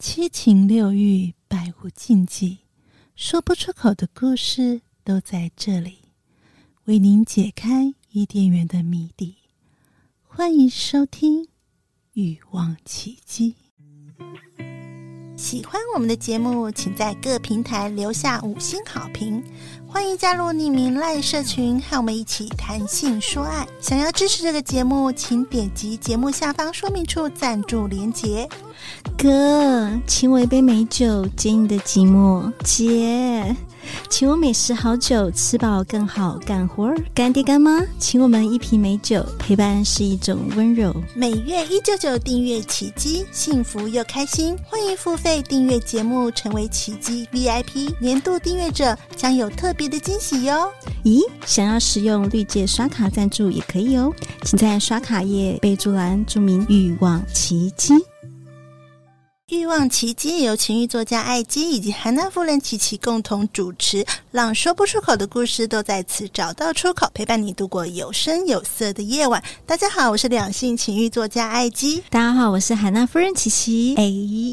七情六欲，百无禁忌，说不出口的故事都在这里，为您解开伊甸园的谜底。欢迎收听《欲望奇迹》。喜欢我们的节目，请在各平台留下五星好评。欢迎加入匿名赖社群，和我们一起谈性说爱。想要支持这个节目，请点击节目下方说明处赞助连结。哥，请我一杯美酒解你的寂寞。姐，请我美食好酒，吃饱更好干活儿。干爹干妈，请我们一瓶美酒，陪伴是一种温柔。每月一九九订阅奇迹，幸福又开心。欢迎付费订阅节目，成为奇迹 VIP 年度订阅者，将有特别的惊喜哟。咦，想要使用绿界刷卡赞助也可以哦，请在刷卡页备注栏注明“欲望琦姬”。欲望奇迹由情欲作家艾姬以及韩娜夫人琪琪共同主持，让说不出口的故事都在此找到出口，陪伴你度过有声有色的夜晚。大家好，我是两性情欲作家艾姬。大家好，我是韩娜夫人琪琪。哎，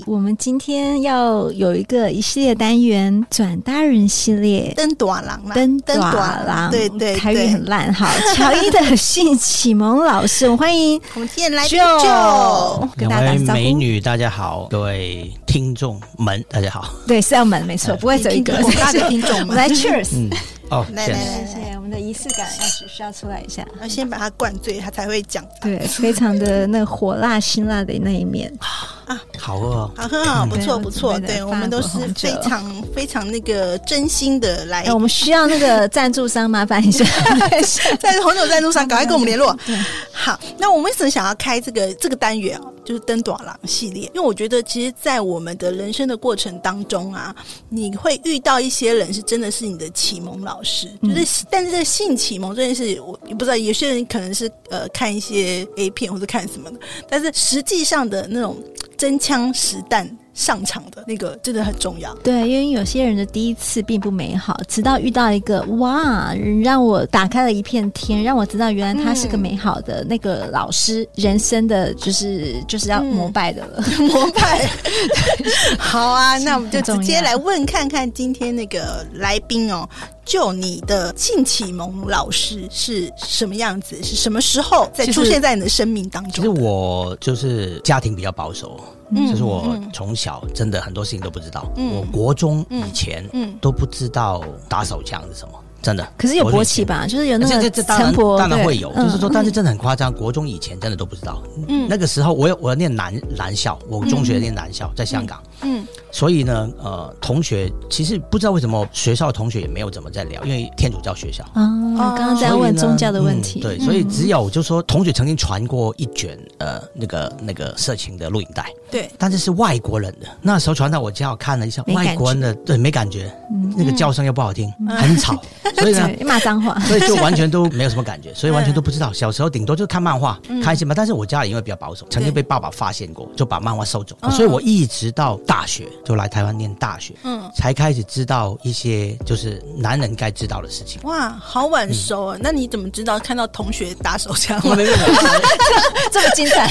我们今天要有一个一系列单元，转大人系列，登大人啦，登登大人，对对，对，台语很烂。好，乔伊的性启蒙老师，我们欢迎我们今天来就跟大家打招呼。美女，大家好，各位听众们，大家好。对，是要门，没错，不会走一个。大的听众们，来，Cheers。嗯，哦，来来来，谢谢我们的仪式感，要需要出来一下。要先把它灌醉，他才会讲。对，非常的那个火辣辛辣的那一面啊，好喝，好喝啊，不错不错。对，我们都是非常非常那个真心的来。我们需要那个赞助商，麻烦一下，在红酒赞助商，赶快跟我们联络。好，那我们为什么想要开这个这个单元啊？就是登短廊系列，因为我觉得，其实，在我们的人生的过程当中啊，你会遇到一些人，是真的是你的启蒙老师。嗯、就是，但是这个性启蒙这件事，我也不知道，有些人可能是呃看一些 A 片或者看什么的，但是实际上的那种真枪实弹。上场的那个真的很重要，对，因为有些人的第一次并不美好，直到遇到一个哇，让我打开了一片天，让我知道原来他是个美好的那个老师，嗯、人生的就是就是要膜拜的了，嗯、膜拜。好啊，那我们就直接来问看看今天那个来宾哦，就你的性启蒙老师是什么样子？是什么时候在出现在你的生命当中？其实我就是家庭比较保守。嗯，就是我从小真的很多事情都不知道。嗯，我国中以前嗯都不知道打手枪是什么，真的。可是有勃起吧？就是有那个当然当然会有，就是说，但是真的很夸张。国中以前真的都不知道。嗯，那个时候我有我要念男男校，我中学念男校，在香港。嗯。所以呢，呃，同学其实不知道为什么学校的同学也没有怎么在聊，因为天主教学校。啊，刚刚在问宗教的问题，嗯、对，所以只有就是说同学曾经传过一卷呃那个那个色情的录影带，对，但是是外国人的，那时候传到我家，我看了一下，外国人的对没感觉，嗯、那个叫声又不好听，嗯、很吵，所以呢骂脏话，所以就完全都没有什么感觉，所以完全都不知道。小时候顶多就看漫画，开心嘛。但是我家里因为比较保守，曾经被爸爸发现过，就把漫画收走，所以我一直到大学就来台湾念大。大学，嗯，才开始知道一些就是男人该知道的事情。哇，好晚熟啊！嗯、那你怎么知道看到同学打手枪？没有，这么精彩，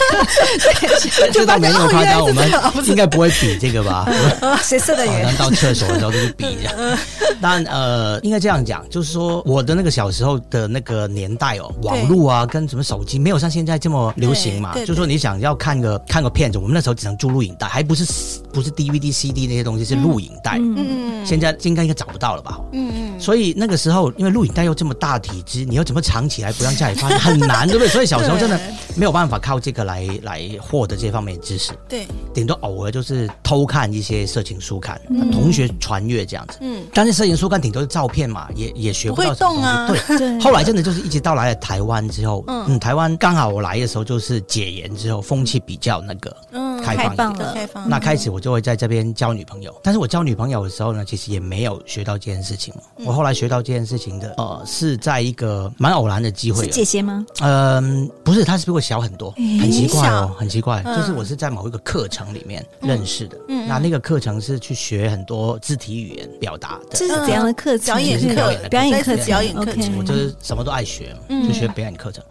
这倒没那么夸张。我们应该不会比这个吧？谁射的？好像到厕所的时候就是比一下。当然，呃，应该这样讲，就是说我的那个小时候的那个年代哦，网络啊，跟什么手机没有像现在这么流行嘛。就是说你想要看个看个片子，我们那时候只能租录影带，还不是不是 DVD、CD 那些东西，是。录影带，嗯，现在应该应该找不到了吧？嗯嗯，所以那个时候，因为录影带又这么大体积，你要怎么藏起来不让家里发现，很难，对不对？所以小时候真的没有办法靠这个来来获得这方面的知识。对，顶多偶尔就是偷看一些色情书刊，同学传阅这样子。嗯，但是色情书刊顶多是照片嘛，也也学不到什么东西。对对。后来真的就是一直到来了台湾之后，嗯，台湾刚好我来的时候就是解严之后，风气比较那个，嗯，开放的，开放。那开始我就会在这边交女朋友，但是我交女朋友的时候呢，其实也没有学到这件事情。我后来学到这件事情的，呃，是在一个蛮偶然的机会。是姐姐吗？嗯，不是，她是比我小很多，很奇怪哦，很奇怪。就是我是在某一个课程里面认识的。嗯，那那个课程是去学很多肢体语言表达的。这是怎样的课程？表演课，表演课，表演课程。我就是什么都爱学，就学表演课程。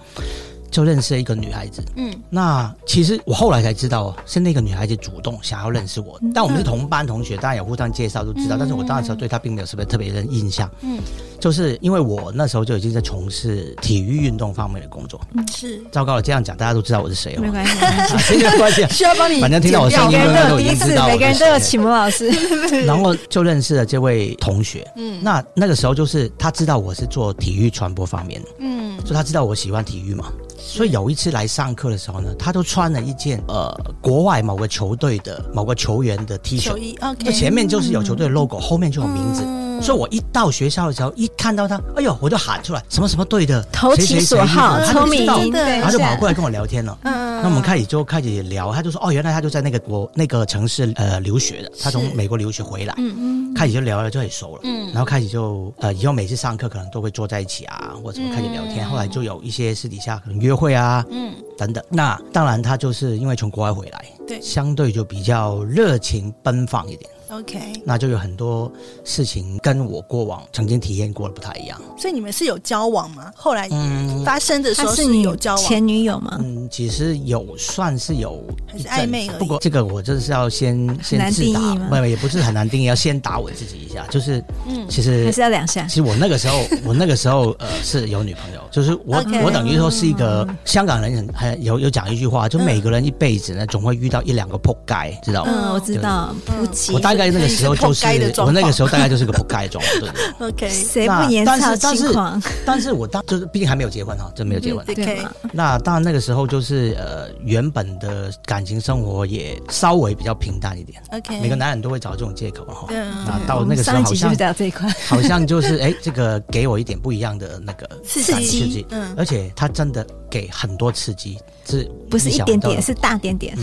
就认识了一个女孩子。嗯，那其实我后来才知道，是那个女孩子主动想要认识我。嗯、但我们是同班同学，大家有互相介绍都知道。嗯、但是我当时对她并没有什么特别的印象。嗯，就是因为我那时候就已经在从事体育运动方面的工作。嗯，是。糟糕了，这样讲大家都知道我是谁了。没关系，没关系。需要帮你。反正听到我声音，都已经知道。每个人都有启蒙老师。然后就认识了这位同学。嗯，那那个时候就是他知道我是做体育传播方面的。嗯，所以他知道我喜欢体育嘛。所以有一次来上课的时候呢，他都穿了一件呃国外某个球队的某个球员的 T 恤就前面就是有球队的 logo，、嗯、后面就有名字。嗯、所以我一到学校的时候，一看到他，哎呦，我就喊出来什么什么队的，投其所好，聪明。的，然后就跑过来跟我聊天了。嗯，那我们开始就开始聊，他就说哦，原来他就在那个国那个城市呃留学的，他从美国留学回来，嗯嗯，开始就聊了就很熟了，嗯，然后开始就呃以后每次上课可能都会坐在一起啊，或者什么开始聊天，嗯、后来就有一些私底下可能约会啊，嗯。等等，那当然，他就是因为从国外回来，对，相对就比较热情奔放一点。OK，那就有很多事情跟我过往曾经体验过的不太一样。所以你们是有交往吗？后来发生的时候是有交往，前女友吗？嗯，其实有算是有还是暧昧而已。不过这个我真的是要先先自答，不不，也不是很难定义，要先打我自己一下。就是嗯，其实还是要两下。其实我那个时候，我那个时候呃是有女朋友，就是我我等于说是一个香港人，很很有有讲一句话，就每个人一辈子呢总会遇到一两个扑街，知道吗？嗯，我知道。我大概。在那个时候就是我那个时候大概就是个不该状态，对。OK，谁不年少轻狂？但是我当就是毕竟还没有结婚哈，真没有结婚。OK，。那当然那个时候就是呃，原本的感情生活也稍微比较平淡一点。OK，每个男人都会找这种借口哈。那到那个时候好像好像就是哎，这个给我一点不一样的那个刺激刺激，嗯，而且他真的给很多刺激，是不是一点点？是大点点。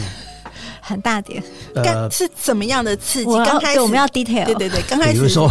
很大点，呃，是怎么样的刺激？刚开始我们要 detail，对对对，刚开始比如说。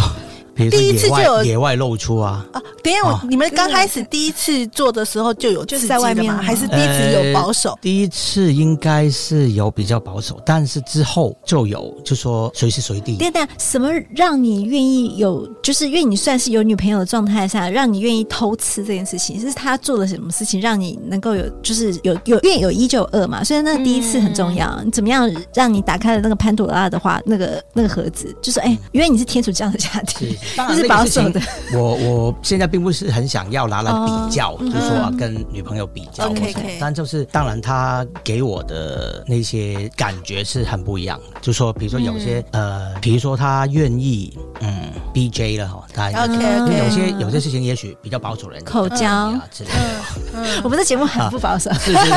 第一次就有野外露出啊！啊，等一下，我你们刚开始第一次做的时候就有就是在外面吗？还是第一次有保守？第一次应该是有比较保守，但是之后就有就说随时随地。对对，什么让你愿意有？就是因为你算是有女朋友的状态下，让你愿意偷吃这件事情，是他做了什么事情让你能够有？就是有有因为有一就有二嘛，所以那个第一次很重要。你怎么样让你打开了那个潘朵拉的话，那个那个盒子，就是哎，因为你是天主教的家庭。当然，是保守的，我我现在并不是很想要拿来比较，就是说跟女朋友比较，但就是当然，他给我的那些感觉是很不一样的。就是说，比如说有些呃，比如说他愿意嗯 B J 了哈，他 OK，有些有些事情也许比较保守人口交啊之类的。我们的节目很不保守，是是是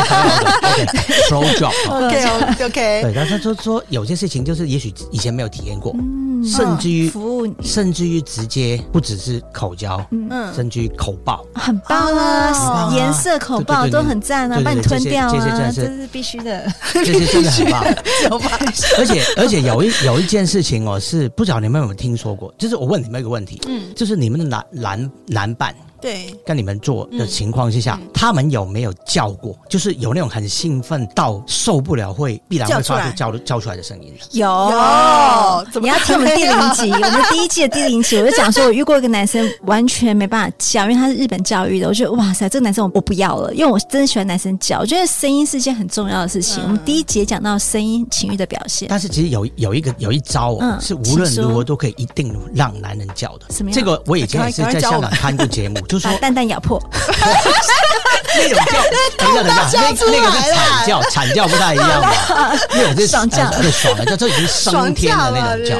OK，Pro Job，OK OK，对，但是就说有些事情就是也许以前没有体验过。甚至于服务，甚至于直接不只是口交，嗯，甚至于口爆，很棒啊！颜色口爆都很赞啊，把你吞掉啊，这是必须的，这些真的很棒。而且而且有一有一件事情哦，是不知道你们有没有听说过？就是我问你们一个问题，嗯，就是你们的男男男伴。对，跟你们做的情况之下，他们有没有叫过？就是有那种很兴奋到受不了，会必然会发出叫叫出来的声音。有，你要听我们第零集，我们第一季的第零集，我就讲说，我遇过一个男生完全没办法叫，因为他是日本教育的。我觉得哇塞，这个男生我我不要了，因为我真的喜欢男生叫。我觉得声音是一件很重要的事情。我们第一节讲到声音情欲的表现，但是其实有有一个有一招，是无论如何都可以？一定让男人叫的。什么？这个我以？前也是在香港看过节目。就是说蛋蛋咬破，那种叫，等一下，等一下，那那个是惨叫，惨叫不太一样嘛。那种是爽叫，对，爽的叫，这已经升天的那种叫。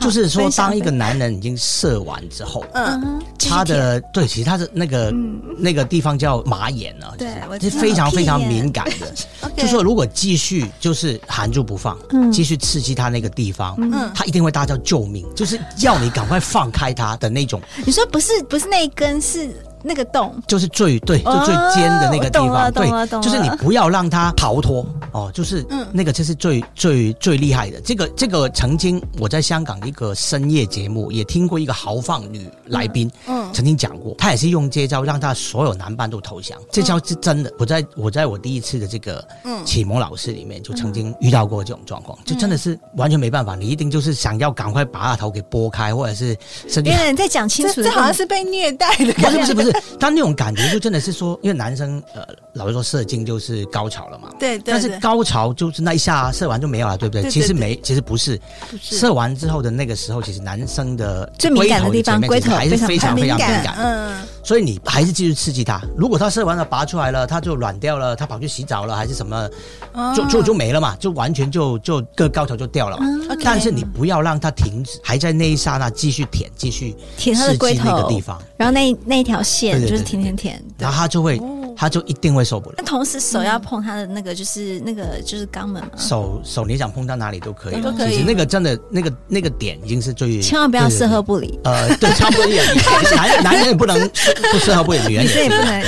就是说，当一个男人已经射完之后，嗯，他的对，其实他的那个那个地方叫马眼呢，对，是非常非常敏感的。就说如果继续就是含住不放，继续刺激他那个地方，嗯，他一定会大叫救命，就是要你赶快放开他的那种。你说不是不是那一根是？那个洞。就是最对，就最尖的那个地方，对，就是你不要让它逃脱哦，就是那个就是最最最厉害的。这个这个曾经我在香港一个深夜节目也听过一个豪放女来宾，嗯，曾经讲过，他也是用这招让他所有男伴都投降。这招是真的，我在我在我第一次的这个启蒙老师里面就曾经遇到过这种状况，就真的是完全没办法，你一定就是想要赶快把他头给拨开，或者是甚至别人再讲清楚，这好像是被虐待的。不是不是不是，他那种感觉就真的是说，因为男生呃，老实说射精就是高潮了嘛，对，对，但是高潮就是那一下射完就没有了，对不对？其实没，其实不是，射完之后的那个时候，其实男生的最敏感的地方，龟头还是非常非常敏感，嗯，所以你还是继续刺激他。如果他射完了拔出来了，他就软掉了，他跑去洗澡了，还是什么，就就就没了嘛，就完全就就个高潮就掉了嘛。但是你不要让他停止，还在那一刹那继续舔，继续舔他的龟头那个地方，然后那那一条线就是舔舔舔，然后他就会。他就一定会受不了。那同时手要碰他的那个，就是那个就是肛门嘛。手手你想碰到哪里都可以，都可以。其实那个真的那个那个点已经是最。千万不要事后不理。呃，对，差不多也。男男人也不能不事后不理，女人也不能。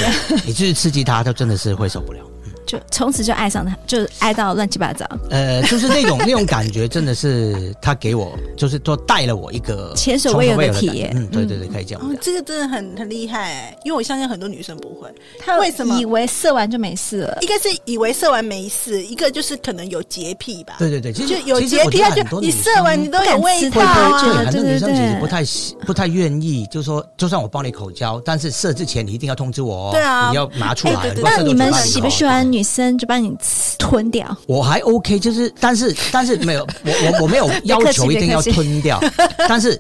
你去刺激他，他真的是会受不了。就从此就爱上他，就爱到乱七八糟。呃，就是那种那种感觉，真的是他给我，就是说带了我一个前所未有的体验。嗯，对对对，可以这样。哦，这个真的很很厉害，因为我相信很多女生不会。他为什么以为射完就没事了？一个是以为射完没事，一个就是可能有洁癖吧。对对对，其实有洁癖，他就你射完你都有味道啊。很多女生其实不太不太愿意，就是说，就算我帮你口交，但是射之前你一定要通知我哦。对啊，你要拿出来。那你们喜不喜欢女生就帮你？吞掉，我还 OK，就是，但是，但是没有，我我我没有要求一定要吞掉，但是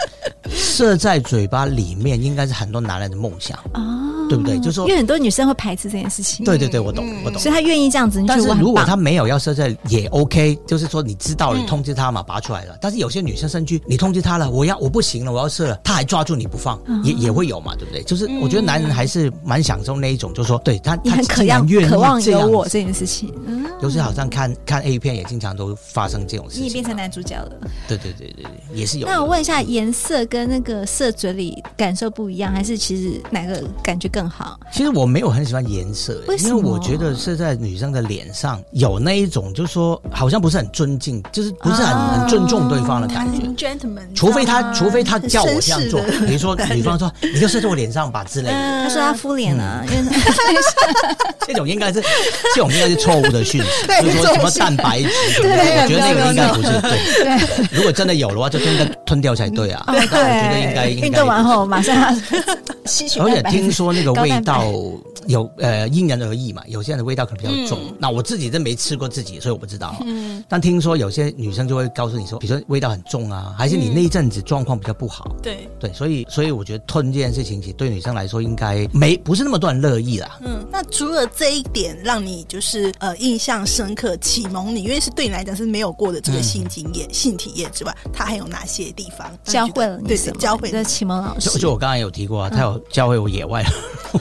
射在嘴巴里面应该是很多男人的梦想。哦，对不对？就是说，因为很多女生会排斥这件事情。对对对，我懂，我懂。所以她愿意这样子，但是如果她没有要射在也 OK，就是说你知道了，你通知她嘛，拔出来了。但是有些女生甚至你通知她了，我要我不行了，我要射了，她还抓住你不放，也也会有嘛，对不对？就是我觉得男人还是蛮享受那一种，就是说，对他他渴望渴望有我这件事情。嗯，就是好像看看 A 片也经常都发生这种事情，你也变成男主角了。对对对对对，也是有。那我问一下，颜色跟那个射嘴里感受不一样，还是其实哪个感觉更好？其实我没有很喜欢颜色？因为我觉得是在女生的脸上有那一种，就是说好像不是很尊敬，就是不是很很尊重对方的感觉。Gentleman，除非他除非他叫我这样做，比如说 女方说你就射在我脸上吧之类的。他说他敷脸了，因为 这种应该是这种应该是错误的讯息，就是说什么蛋白质，对，我觉得那个应该不是对。如果真的有的话，就应该吞掉才对啊。对，我觉得应该运动完后马上吸取。而且听说那个味道有呃因人而异嘛，有些人的味道可能比较重。那我自己真没吃过自己，所以我不知道。嗯。但听说有些女生就会告诉你说，比如说味道很重啊，还是你那一阵子状况比较不好。对对，所以所以我觉得吞这件事情，其实对女生来说应该没不是那么多人乐意啦。嗯。那除了这一点让你就是呃印象深刻、启蒙你，因为是对你来讲是没有过的这个性经验、性体验之外，它还有哪些地方教会了？对对，教会的启蒙老师。就就我刚才有提过啊，他有教会我野外。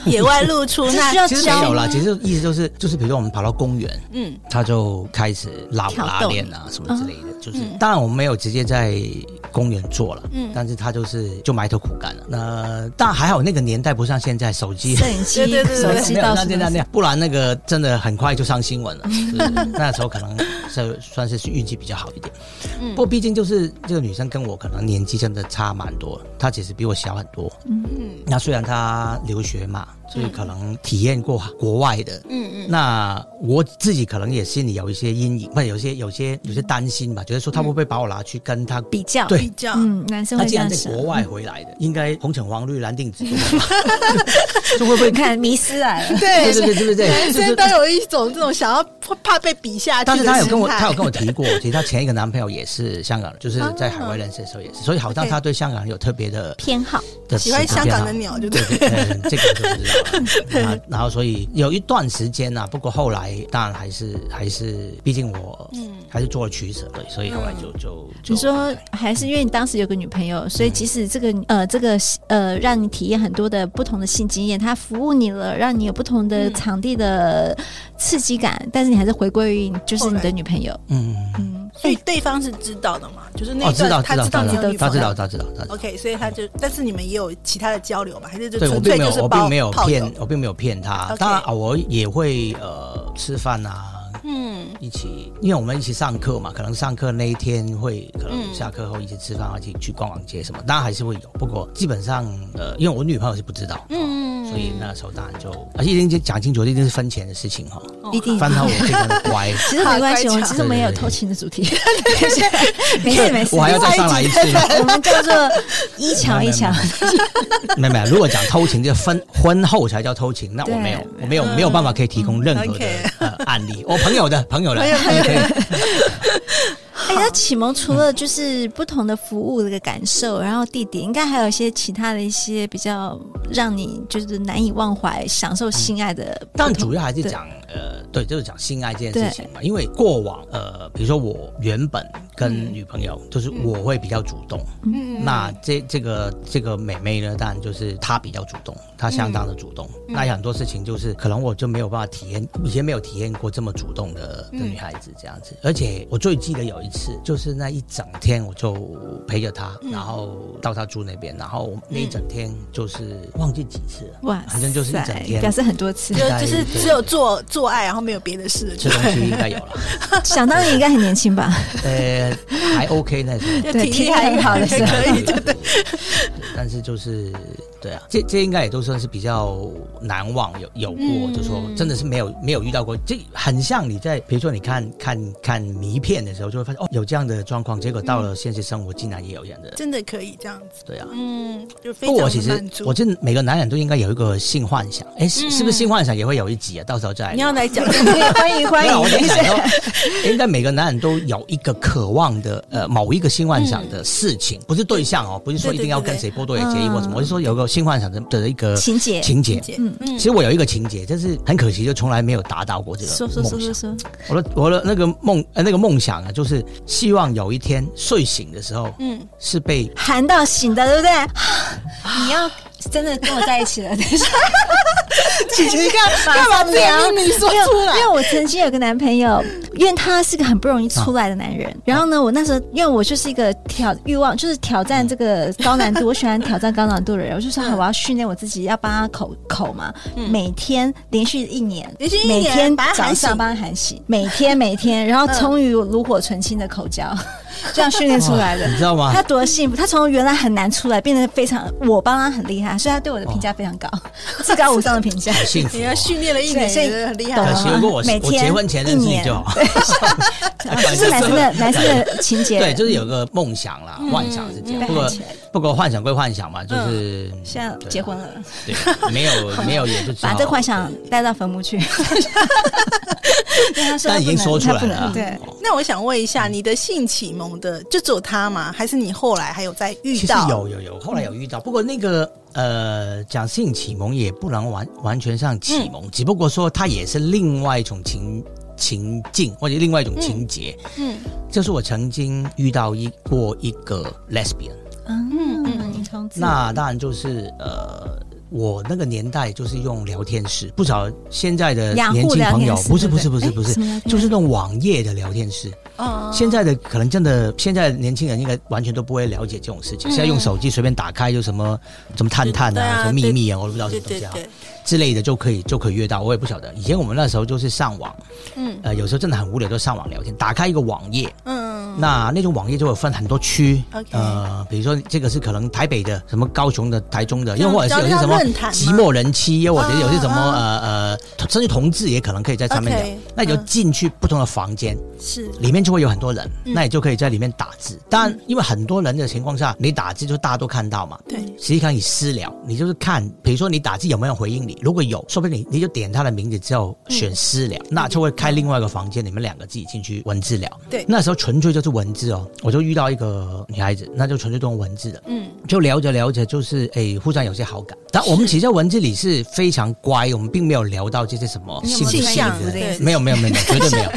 野外露出，那其实没有啦。其实意思就是，就是比如说我们跑到公园，嗯，他就开始拉不拉链啊，什么之类的。就是，当然我们没有直接在公园做了，嗯，但是他就是就埋头苦干了。那但还好那个年代不像现在，手机、摄影机、对对对，手机到像现在那样，不然那个真的很快就上新闻了。那时候可能是算是运气比较好一点。嗯不过毕竟就是这个女生跟我可能年纪真的差蛮多，她其实比我小很多。嗯嗯。那虽然她留学嘛。所以可能体验过国外的，嗯嗯，那我自己可能也心里有一些阴影，或者，有些有些有些担心吧，觉得说她会不会把我拿去跟她比较，对，比较，嗯，男生会这样想。他既然在国外回来的，应该红橙黄绿蓝靛紫，就会不会看迷失来了？对对对对对对，男生都有一种这种想要怕被比下去。但是他有跟我，他。有跟我提过，其实他前一个男朋友也是香港人，就是在海外认识的时候也是，所以好像他对香港人有特别的偏好，喜欢香港的鸟，就对。对对，这个就不知道了。然后，所以有一段时间呐、啊，不过后来当然还是还是，毕竟我嗯。还是做了取舍，对，所以后来就就就你说还是因为你当时有个女朋友，所以即使这个呃这个呃让你体验很多的不同的性经验，他服务你了，让你有不同的场地的刺激感，但是你还是回归于就是你的女朋友，嗯。嗯，所以对方是知道的嘛，就是那个知道他知道你的他知道他知道他知道，OK，所以他就但是你们也有其他的交流嘛，还是就纯粹就是我并没有骗我并没有骗。他。当然啊，我也会呃吃饭啊，嗯，一起，因为我们一起上课嘛，可能上课那一天会，可能下课后一起吃饭，一起去逛逛街什么，当然还是会有。不过基本上，呃，因为我女朋友是不知道，嗯，所以那时候当然就，而且一定讲清楚，一定是分钱的事情哈，一定。翻到我非常的乖，其实没关系，我们其实没有偷情的主题，没事没事，我还要再上来一次，我们叫做一桥一桥。没有没有，如果讲偷情，就婚婚后才叫偷情，那我没有，我没有没有办法可以提供任何的案例，我朋友的朋友的。哎，那启蒙除了就是不同的服务的感受，然后地点，应该还有一些其他的一些比较让你就是难以忘怀、享受性爱的。但主要还是讲呃，对，就是讲性爱这件事情嘛。因为过往呃，比如说我原本跟女朋友，就是我会比较主动，嗯，那这这个这个美眉呢，当然就是她比较主动，她相当的主动。那有很多事情就是可能我就没有办法体验，以前没有体验过这么主动的的女孩子这样子。而且我最记得有一次。就是那一整天，我就陪着她，然后到她住那边，然后那一整天就是忘记几次了，哇，反正就是一整天，表示很多次，就就是只有做做爱，然后没有别的事。这东西应该有了，想当年应该很年轻吧？呃，还 OK 那时候，体力还很好的时候，可以，对对。但是就是。对啊，这这应该也都算是比较难忘，有有过，嗯、就说真的是没有没有遇到过，这很像你在比如说你看看看迷片的时候，就会发现哦有这样的状况，结果到了现实生活竟然也有这样的，真的可以这样子。对啊，嗯，就非常满足。不过我其实，我觉得每个男人都应该有一个性幻想，哎，是是不是性幻想也会有一集啊？到时候再来你要来讲，欢迎欢迎。我想 应该每个男人都有一个渴望的呃某一个新幻想的事情，不是对象哦，不是说一定要跟谁波多野结衣或什么，我是说有个。新幻想的的一个情节，情节，嗯。嗯，其实我有一个情节，但是很可惜，就从来没有达到过这个梦想。说说说说，我的我的那个梦呃那个梦想啊，就是希望有一天睡醒的时候，嗯，是被喊到醒的，对不对？你要。真的跟我在一起了，等一下，姐姐，干嘛这样秘密说出来？因为我曾经有个男朋友，因为他是个很不容易出来的男人。然后呢，我那时候因为我就是一个挑欲望，就是挑战这个高难度，我喜欢挑战高难度的人。我就说好，我要训练我自己，要帮他口口嘛，每天连续一年，每天早上帮他喊醒，每天每天，然后终于炉火纯青的口交。这样训练出来的，你知道吗？他多幸福！他从原来很难出来，变得非常，我帮他很厉害，所以他对我的评价非常高，至高无上的评价。幸福！你要训练了一年，所以很厉害。可惜如果我每天结婚前认识你就好。这 是男生的男生的情节。对，就是有个梦想啦，幻想是这样。不过不过幻想归幻想嘛，就是现在结婚了，对，没有没有也就把这幻想带到坟墓去。但已经说出来了。对，那我想问一下，你的性启蒙的就只有他吗？还是你后来还有再遇到？其实有有有，后来有遇到。不过那个呃，讲性启蒙也不能完完全上启蒙，嗯、只不过说它也是另外一种情情境或者另外一种情节。嗯，嗯就是我曾经遇到一过一个 lesbian。嗯嗯嗯，那当然就是呃。我那个年代就是用聊天室，不少现在的年轻朋友不是不是不是不是，就是那种网页的聊天室。哦，现在的可能真的，现在年轻人应该完全都不会了解这种事情。现在用手机随便打开就什么什么探探啊，什么秘密啊，我都不知道什么东西啊之类的就可以就可以约到。我也不晓得，以前我们那时候就是上网，嗯，呃，有时候真的很无聊就上网聊天，打开一个网页，嗯。那那种网页就会分很多区呃，比如说这个是可能台北的，什么高雄的、台中的，又或者是有些什么寂寞人妻，又或者有些什么呃呃，甚至同志也可能可以在上面聊。那你就进去不同的房间，是里面就会有很多人，嗯、那你就可以在里面打字。当然，因为很多人的情况下，你打字就大家都看到嘛。对，实际上你私聊，你就是看，比如说你打字有没有回应你，如果有，说不定你你就点他的名字之后选私聊，嗯、那就会开另外一个房间，你们两个自己进去文字聊。对，那时候纯粹就是。文字哦，我就遇到一个女孩子，那就纯粹都用文字。的，嗯，就聊着聊着，就是哎，互相有些好感。但我们其实在文字里是非常乖，我们并没有聊到这些什么性性的，没有没有。没有，绝对没有，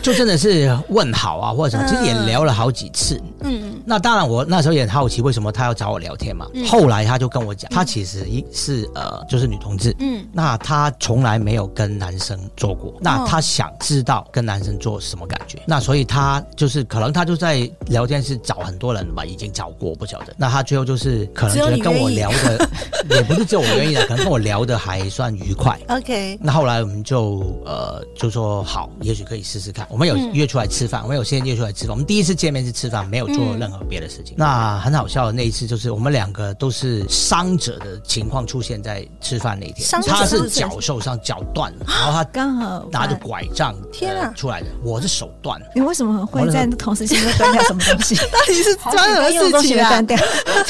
就真的是问好啊或者什么，其实也聊了好几次，嗯，那当然我那时候也很好奇，为什么他要找我聊天嘛？嗯、后来他就跟我讲，他其实一是呃，就是女同志。嗯，那他从来没有跟男生做过，那他想知道跟男生做什么感觉。哦、那所以他就是可能他就在聊天室找很多人吧，已经找过不晓得。那他最后就是可能觉得跟我聊的 也不是只有我愿意的，可能跟我聊的还算愉快。OK，那后来我们就呃就说好，也许可以试试看。我们有约出来吃饭，嗯、我们有先约出来吃饭。我们第一次见面是吃饭，没有做任何别的事情。嗯、那很好笑的那一次就是我们两个都是伤者的情况出现在吃饭那天。他是脚受伤，脚断了，然后他刚好拿着拐杖天啊出来的，我是手断。你为什么会在同时间断掉什么东西？到底是发生什么事情断掉？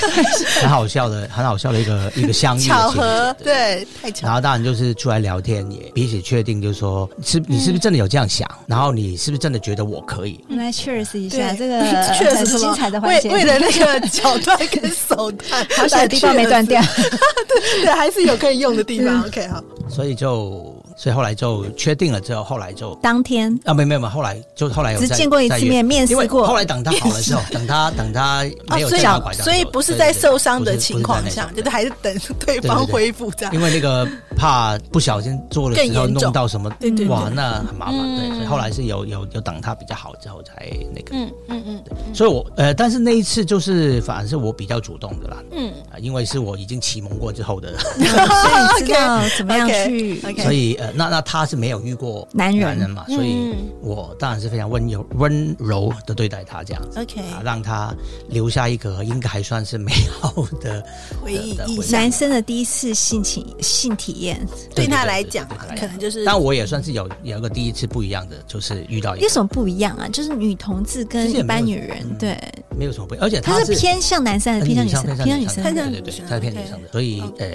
很好笑的，很好笑的一个 一个相遇巧合，对，太巧。然后当然就是出来聊天，也彼此确定，就是说，是，你是不是真的有这样想？然后你是不是真的觉得我可以？来 cheers 一下，这个 确实精彩的环节。为了那个脚断跟手断，好小的地方没断掉，对对，还是有可以用的地方。OK，好。所以就。所以后来就确定了之后，后来就当天啊，没没没有，后来就后来有只见过一次面，面试过。后来等他好了之后，等他等他没有这样，所以不是在受伤的情况下，就是还是等对方恢复这样。因为那个怕不小心做了之后弄到什么，哇，那很麻烦。对，所以后来是有有有等他比较好之后才那个。嗯嗯嗯。所以我呃，但是那一次就是反而是我比较主动的啦。嗯。因为是我已经启蒙过之后的，所以知道 怎么样去。所以。那那他是没有遇过男人。男人嘛，所以我当然是非常温柔温柔的对待他这样子，OK，啊，让他留下一个应该还算是美好的回忆。男生的第一次性情性体验，对他来讲可能就是，但我也算是有有一个第一次不一样的，就是遇到一个。有什么不一样啊？就是女同志跟一般女人对。没有什么不一样，而且他是偏向男生的，偏向女生，偏向女生，对对对，他是偏女生的，所以呃，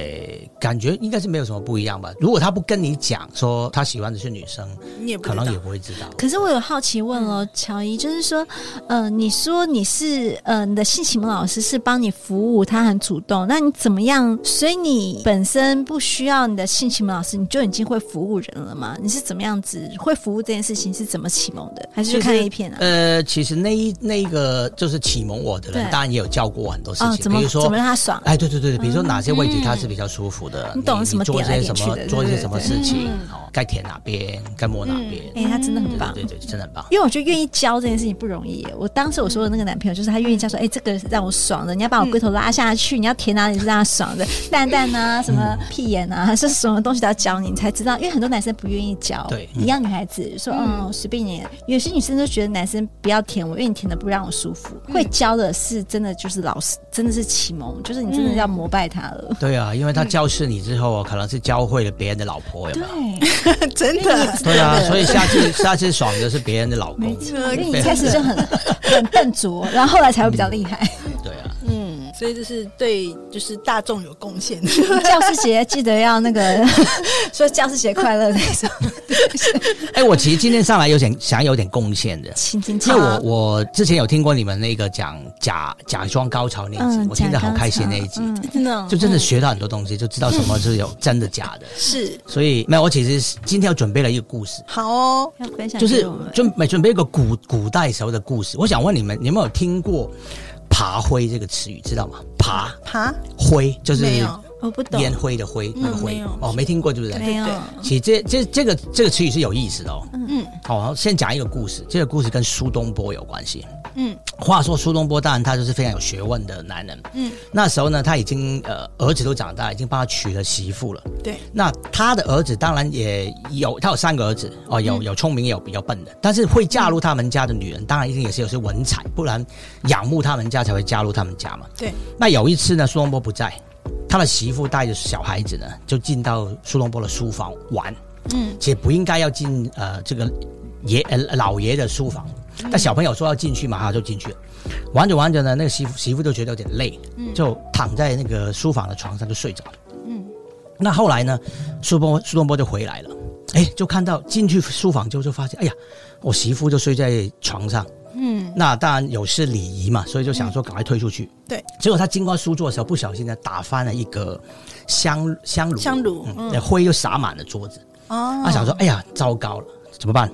感觉应该是没有什么不一样吧。如果他不跟你讲。说他喜欢的是女生，你也可能也不会知道。可是我有好奇问哦，乔伊，就是说，呃，你说你是呃，你的性启蒙老师是帮你服务，他很主动，那你怎么样？所以你本身不需要你的性启蒙老师，你就已经会服务人了吗？你是怎么样子会服务这件事情？是怎么启蒙的？还是去看 A 片啊？呃，其实那一那一个就是启蒙我的人，当然也有教过我很多事情，比如说怎么让他爽？哎，对对对对，比如说哪些位置他是比较舒服的，你懂什么？做一些什么？做一些什么事情？哦，该舔哪边，该摸哪边？哎，他真的很棒，对对，真的很棒。因为我觉得愿意教这件事情不容易。我当时我说的那个男朋友，就是他愿意教说，哎，这个让我爽的，你要把我龟头拉下去，你要舔哪里是让他爽的，蛋蛋啊，什么屁眼啊，是什么东西都要教你，你才知道。因为很多男生不愿意教，对，一样女孩子说，嗯，随便你。有些女生都觉得男生不要舔我，因为你舔的不让我舒服。会教的是真的就是老师，真的是启蒙，就是你真的要膜拜他了。对啊，因为他教识你之后，可能是教会了别人的老婆，有没有？真的，对啊，所以下次下次爽的是别人的老公，因为你一开始就很很笨拙，然后后来才会比较厉害。所以这是对就是大众有贡献。教师节记得要那个 说教师节快乐那种。哎，我其实今天上来有点想有点贡献的，因为我我之前有听过你们那个讲假假装高潮那一集，我听得好开心那一集，真的就真的学到很多东西，就知道什么是有真的假的。是，所以没有，我其实今天要准备了一个故事。好哦，要分享就是准备准备一个古古代时候的故事。我想问你们，你有没有听过“爬灰”这个词语？知道吗？爬爬灰就是我不懂烟灰的灰那个灰哦，没听过对不对？没有。其实这这这个这个词语是有意思的哦。嗯，好，先讲一个故事。这个故事跟苏东坡有关系。嗯，话说苏东坡当然他就是非常有学问的男人。嗯，那时候呢，他已经呃儿子都长大，已经帮他娶了媳妇了。对，那他的儿子当然也有，他有三个儿子哦，有有聪明也有比较笨的，但是会嫁入他们家的女人，当然一定也是有些文采，不然仰慕他们家才会加入他们家嘛。对，那有一次呢，苏东坡不在，他的媳妇带着小孩子呢，就进到苏东坡的书房玩。嗯，且不应该要进呃这个爷呃老爷的书房。但小朋友说要进去嘛，他就进去了。玩着玩着呢，那个媳妇媳妇就觉得有点累，就躺在那个书房的床上就睡着了。嗯，那后来呢，苏东坡苏东坡就回来了，哎，就看到进去书房之后就发现，哎呀，我媳妇就睡在床上。嗯，那当然有失礼仪嘛，所以就想说赶快推出去。对，结果他经过书桌的时候，不小心呢打翻了一个香香炉，香炉，那灰又洒满了桌子。哦，他想说，哎呀，糟糕了，怎么办？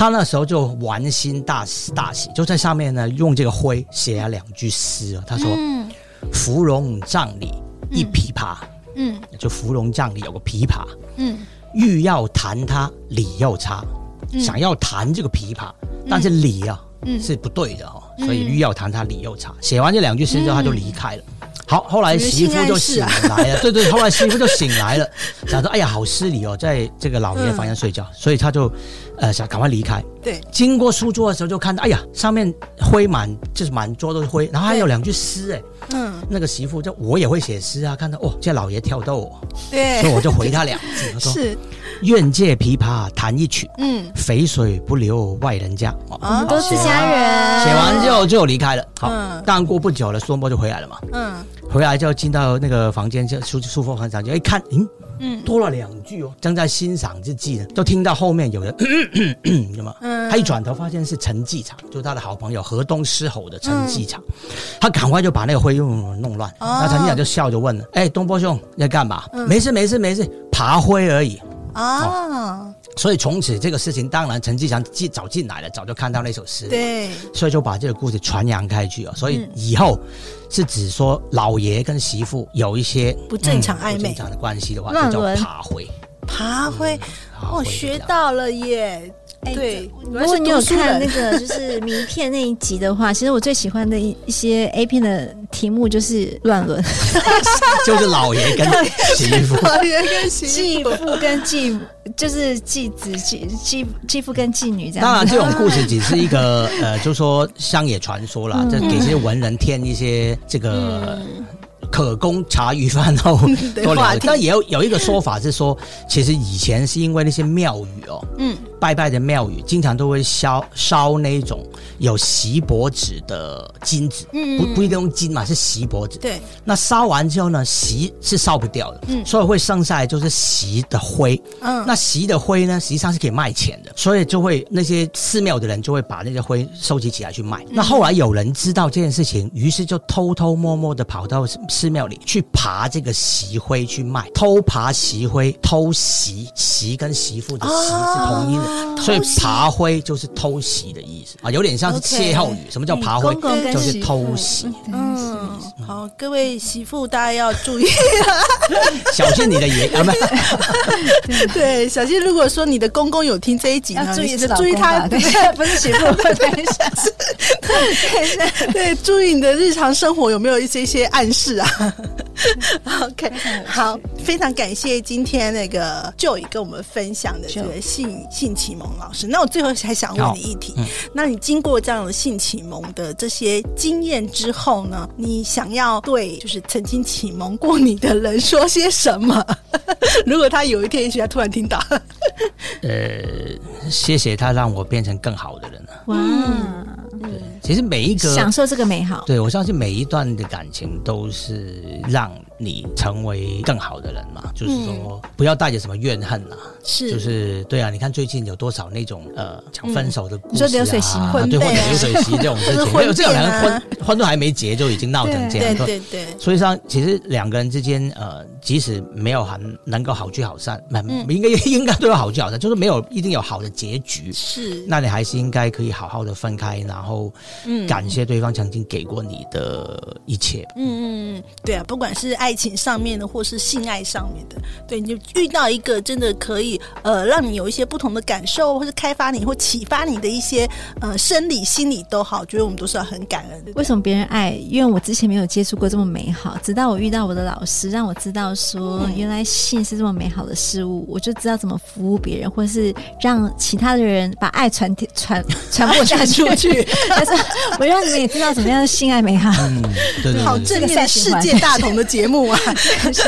他那时候就玩心大大喜，就在上面呢，用这个灰写了两句诗啊。他说：“嗯、芙蓉帐里一琵琶，嗯，就芙蓉帐里有个琵琶，嗯，欲要弹它理又差，嗯。想要弹这个琵琶，但是理啊，嗯。是不对的哦，所以欲要弹它理又差。写完这两句诗之后，他就离开了。好，后来媳妇就醒来了，对对，后来媳妇就醒来了，想说 哎呀，好失礼哦，在这个老爷房间睡觉，所以他就呃想赶快离开。对，经过书桌的时候就看到，哎呀，上面灰满，就是满桌都是灰，然后还有两句诗，哎，嗯，那个媳妇就我也会写诗啊，看到哦，这老爷挑逗我，对，所以我就回他两句，我说 是愿借琵琶弹一曲，嗯，肥水不流外人家，我们都是家人。写完之后就离开了。好，但过不久了，苏东坡就回来了嘛。嗯，回来就进到那个房间，就书书房房长就一看，嗯嗯多了两句哦，正在欣赏之际呢，就听到后面有人，什么？嗯他一转头发现是陈继常，就是他的好朋友河东狮吼的陈继常，他赶快就把那个灰弄弄乱。那陈继常就笑着问了：“哎，东坡兄你在干嘛？”“没事没事没事，爬灰而已。”啊，所以从此这个事情，当然陈继强进早进来了，早就看到那首诗，对，所以就把这个故事传扬开去哦。所以以后是指说老爷跟媳妇有一些不正常暧昧、不正常的关系的话，就叫爬灰。爬会，哦，学到了耶！哎对，如果你有看那个就是 名片那一集的话，其实我最喜欢的一一些 A 片的题目就是乱伦，就是老爷跟 媳妇，老爷跟媳继父跟继母，就是继子继继继父跟继女这样。当然，这种故事只是一个呃，就说乡野传说啦，这、嗯、给这些文人添一些这个。嗯可供茶余饭后 多聊，但也有有一个说法是说，其实以前是因为那些庙宇哦，嗯，拜拜的庙宇经常都会烧烧那种有锡箔纸的金纸，嗯，不不一定用金嘛，是锡箔纸，对。那烧完之后呢，锡是烧不掉的，嗯，所以会剩下来就是锡的灰，嗯，那锡的灰呢，实际上是可以卖钱的，所以就会那些寺庙的人就会把那些灰收集起来去卖。那后来有人知道这件事情，于是就偷偷摸摸的跑到。寺庙里去爬这个锡灰去卖，偷爬锡灰，偷锡，锡跟媳妇的锡是同音的，啊、所以爬灰就是偷袭的意思啊，有点像是歇后语。Okay, 什么叫爬灰？公公就是偷袭。嗯，好，各位媳妇大家要注意，小心你的爷 啊，不对，小心如果说你的公公有听这一集，要注意是注意他，对，不是媳妇，等一下，对对，注意你的日常生活有没有一些一些暗示啊。OK，好，非常感谢今天那个 Joy 跟我们分享的这个性性启蒙老师。那我最后还想问你一题，嗯、那你经过这样的性启蒙的这些经验之后呢？你想要对就是曾经启蒙过你的人说些什么？如果他有一天也许他突然听到，呃，谢谢他让我变成更好的人了。哇。对，其实每一个享受这个美好，对，我相信每一段的感情都是让你成为更好的人嘛。嗯、就是说，不要带着什么怨恨啊，是，就是对啊。你看最近有多少那种呃讲分手的故事、啊，嗯、流水席、啊，对，或者流水席这种事情，没有这种两个婚婚都还没结就已经闹成这样，对对对，对。所以说，其实两个人之间呃，即使没有很能够好聚好散，嗯，应该 应该都有好聚好散，就是没有一定有好的结局，是。那你还是应该可以好好的分开，然后。嗯，感谢对方曾经给过你的一切。嗯嗯嗯，对啊，不管是爱情上面的，或是性爱上面的，对，你就遇到一个真的可以呃，让你有一些不同的感受，或是开发你或启发你的一些呃生理、心理都好，觉得我们都是要很感恩的。为什么别人爱？因为我之前没有接触过这么美好，直到我遇到我的老师，让我知道说原来性是这么美好的事物，我就知道怎么服务别人，或是让其他的人把爱传传传播下 去。但是我让你们也知道怎么样的性爱美好。嗯，对对对，好正面的世界大同的节目啊！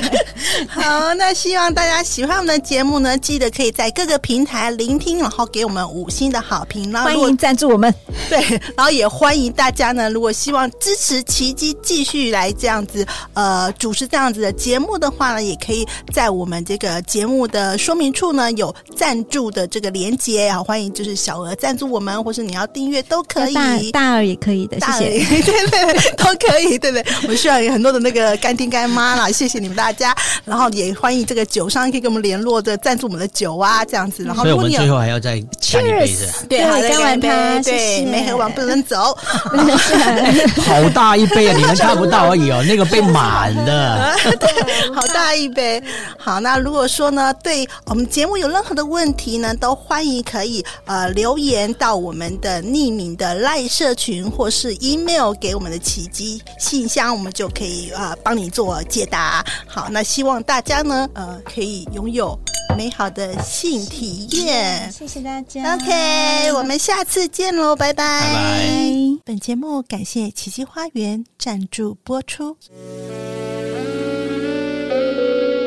好，那希望大家喜欢我们的节目呢，记得可以在各个平台聆听，然后给我们五星的好评。然后欢迎赞助我们，对，然后也欢迎大家呢，如果希望支持奇迹继续来这样子呃主持这样子的节目的话呢，也可以在我们这个节目的说明处呢有赞助的这个连结，好欢迎就是小额赞助我们，或是你要订阅都可以。大大额也可以的，谢谢。对对对，都可以，对对。我们需要有很多的那个干爹干妈啦，谢谢你们大家。然后也欢迎这个酒商可以跟我们联络的赞助我们的酒啊，这样子。然后如果你有，所以我们最后还要再干一杯子。对，干完它，对，没喝完不能走。好大一杯啊！你们看不到而已哦，那个杯满的，对，好大一杯。好，那如果说呢，对我们节目有任何的问题呢，都欢迎可以呃留言到我们的匿名的赖社群，或是 email 给我们的奇迹信箱，我们就可以呃帮你做解答。好，那希望大家呢呃可以拥有美好的性体验。谢谢大家。OK，我们下次见喽，拜拜。拜拜。本节目感谢奇迹花园赞助播出。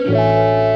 Música